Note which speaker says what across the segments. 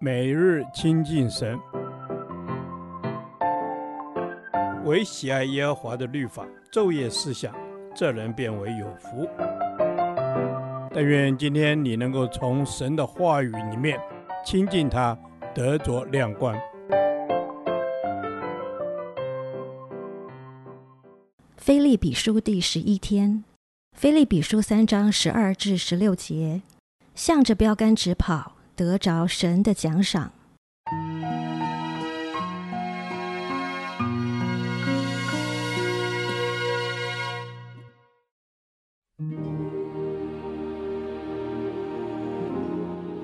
Speaker 1: 每日亲近神，唯喜爱耶和华的律法，昼夜思想，这人便为有福。但愿今天你能够从神的话语里面亲近他，得着亮光。
Speaker 2: 腓立比书第十一天，腓立比书三章十二至十六节，向着标杆直跑。得着神的奖赏。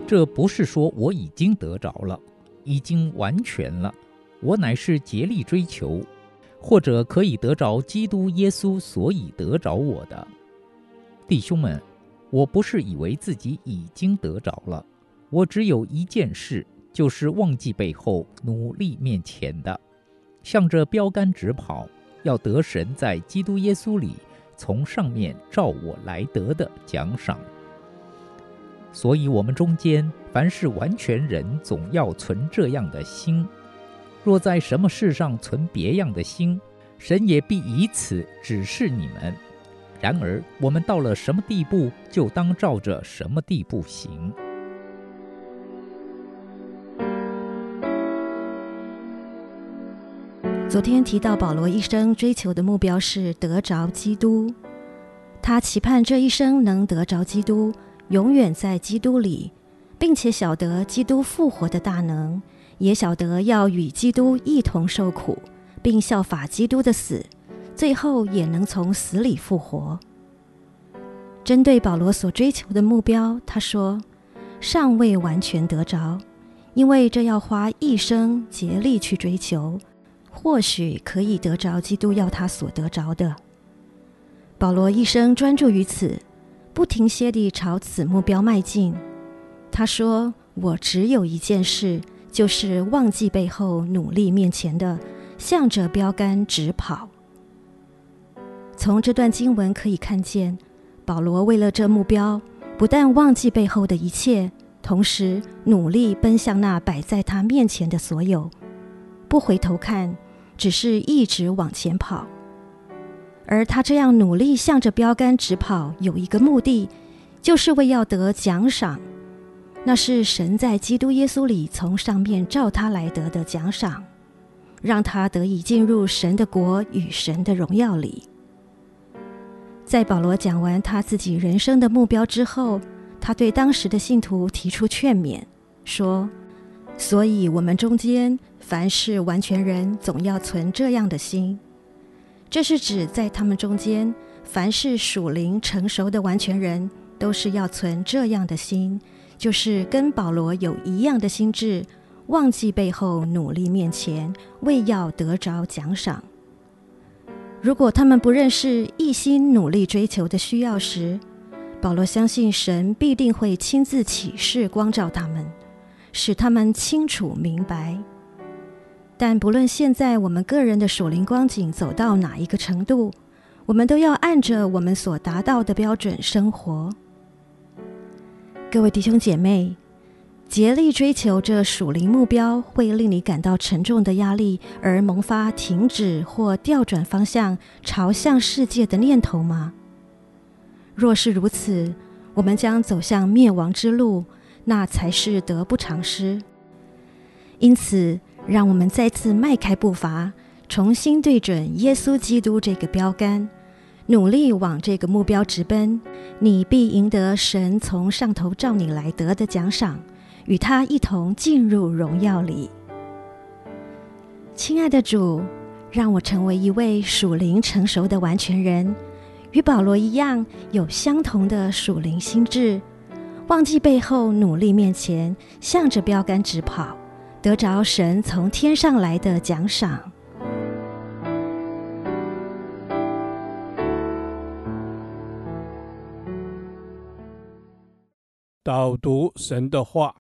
Speaker 3: 这不是说我已经得着了，已经完全了。我乃是竭力追求，或者可以得着基督耶稣，所以得着我的。弟兄们，我不是以为自己已经得着了。我只有一件事，就是忘记背后，努力面前的，向着标杆直跑，要得神在基督耶稣里从上面召我来得的奖赏。所以，我们中间凡是完全人，总要存这样的心；若在什么事上存别样的心，神也必以此指示你们。然而，我们到了什么地步，就当照着什么地步行。
Speaker 2: 昨天提到保罗一生追求的目标是得着基督，他期盼这一生能得着基督，永远在基督里，并且晓得基督复活的大能，也晓得要与基督一同受苦，并效法基督的死，最后也能从死里复活。针对保罗所追求的目标，他说尚未完全得着，因为这要花一生竭力去追求。或许可以得着基督要他所得着的。保罗一生专注于此，不停歇地朝此目标迈进。他说：“我只有一件事，就是忘记背后，努力面前的，向着标杆直跑。”从这段经文可以看见，保罗为了这目标，不但忘记背后的一切，同时努力奔向那摆在他面前的所有，不回头看。只是一直往前跑，而他这样努力向着标杆直跑，有一个目的，就是为要得奖赏，那是神在基督耶稣里从上面召他来得的奖赏，让他得以进入神的国与神的荣耀里。在保罗讲完他自己人生的目标之后，他对当时的信徒提出劝勉，说：“所以我们中间。”凡是完全人，总要存这样的心。这是指在他们中间，凡是属灵成熟的完全人，都是要存这样的心，就是跟保罗有一样的心智，忘记背后，努力面前，为要得着奖赏。如果他们不认识一心努力追求的需要时，保罗相信神必定会亲自启示光照他们，使他们清楚明白。但不论现在我们个人的属灵光景走到哪一个程度，我们都要按着我们所达到的标准生活。各位弟兄姐妹，竭力追求这属灵目标，会令你感到沉重的压力，而萌发停止或调转方向，朝向世界的念头吗？若是如此，我们将走向灭亡之路，那才是得不偿失。因此，让我们再次迈开步伐，重新对准耶稣基督这个标杆，努力往这个目标直奔。你必赢得神从上头召你来得的奖赏，与他一同进入荣耀里。亲爱的主，让我成为一位属灵成熟的完全人，与保罗一样，有相同的属灵心智，忘记背后，努力面前，向着标杆直跑。得着神从天上来的奖赏。
Speaker 1: 导读神的话，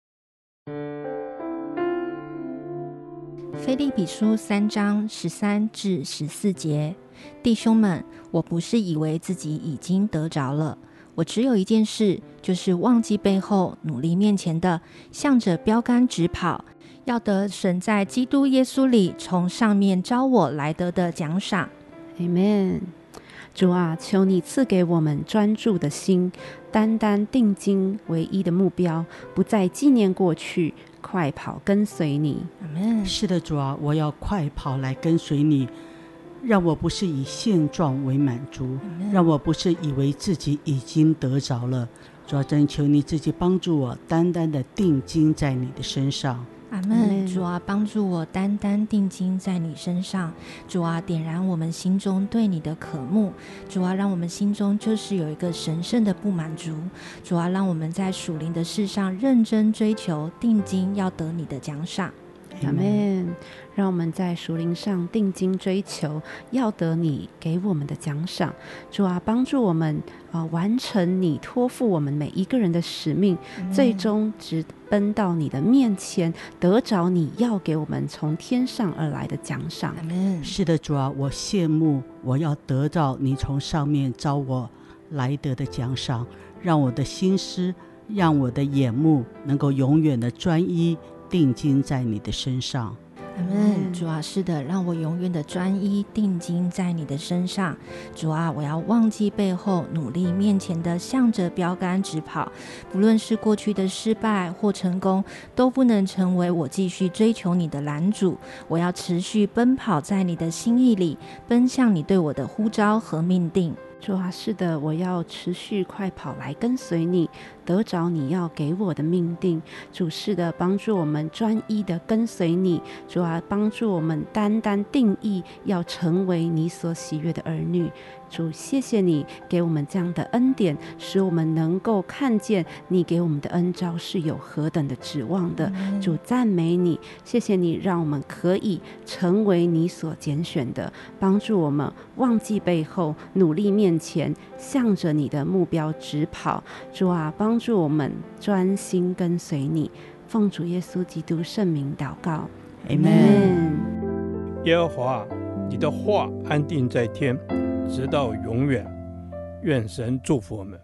Speaker 4: 菲利比书三章十三至十四节，弟兄们，我不是以为自己已经得着了。我只有一件事，就是忘记背后，努力面前的，向着标杆直跑，要得神在基督耶稣里从上面招我来得的奖赏。
Speaker 5: Amen。主啊，求你赐给我们专注的心，单单定睛唯一的目标，不再纪念过去，快跑跟随你。
Speaker 4: Amen。
Speaker 6: 是的，主啊，我要快跑来跟随你。让我不是以现状为满足，让我不是以为自己已经得着了。主啊，真求你自己帮助我，单单的定睛在你的身上。
Speaker 4: 阿门。主啊，帮助我单单定睛在你身上。主啊，点燃我们心中对你的渴慕。主啊，让我们心中就是有一个神圣的不满足。主啊，让我们在属灵的事上认真追求，定睛要得你的奖赏。
Speaker 5: 阿门。让我们在属灵上定睛追求，要得你给我们的奖赏。主啊，帮助我们啊、呃，完成你托付我们每一个人的使命，嗯、最终直奔到你的面前，得着你要给我们从天上而来的奖赏。
Speaker 6: 嗯、是的，主啊，我羡慕我要得到你从上面招我来得的奖赏，让我的心思，让我的眼目能够永远的专一。定睛在你的身上，
Speaker 4: 阿门。主啊，是的，让我永远的专一定睛在你的身上。主啊，我要忘记背后，努力面前的，向着标杆直跑。不论是过去的失败或成功，都不能成为我继续追求你的拦阻。我要持续奔跑在你的心意里，奔向你对我的呼召和命定。
Speaker 5: 主啊，是的，我要持续快跑来跟随你，得着你要给我的命定。主是的，帮助我们专一的跟随你。主啊，帮助我们单单定义要成为你所喜悦的儿女。主，谢谢你给我们这样的恩典，使我们能够看见你给我们的恩招是有何等的指望的。嗯、主，赞美你，谢谢你让我们可以成为你所拣选的，帮助我们忘记背后，努力面前，向着你的目标直跑。主啊，帮助我们专心跟随你，奉主耶稣基督圣名祷告，Amen。
Speaker 1: 耶和华，你的话安定在天。直到永远，愿神祝福我们。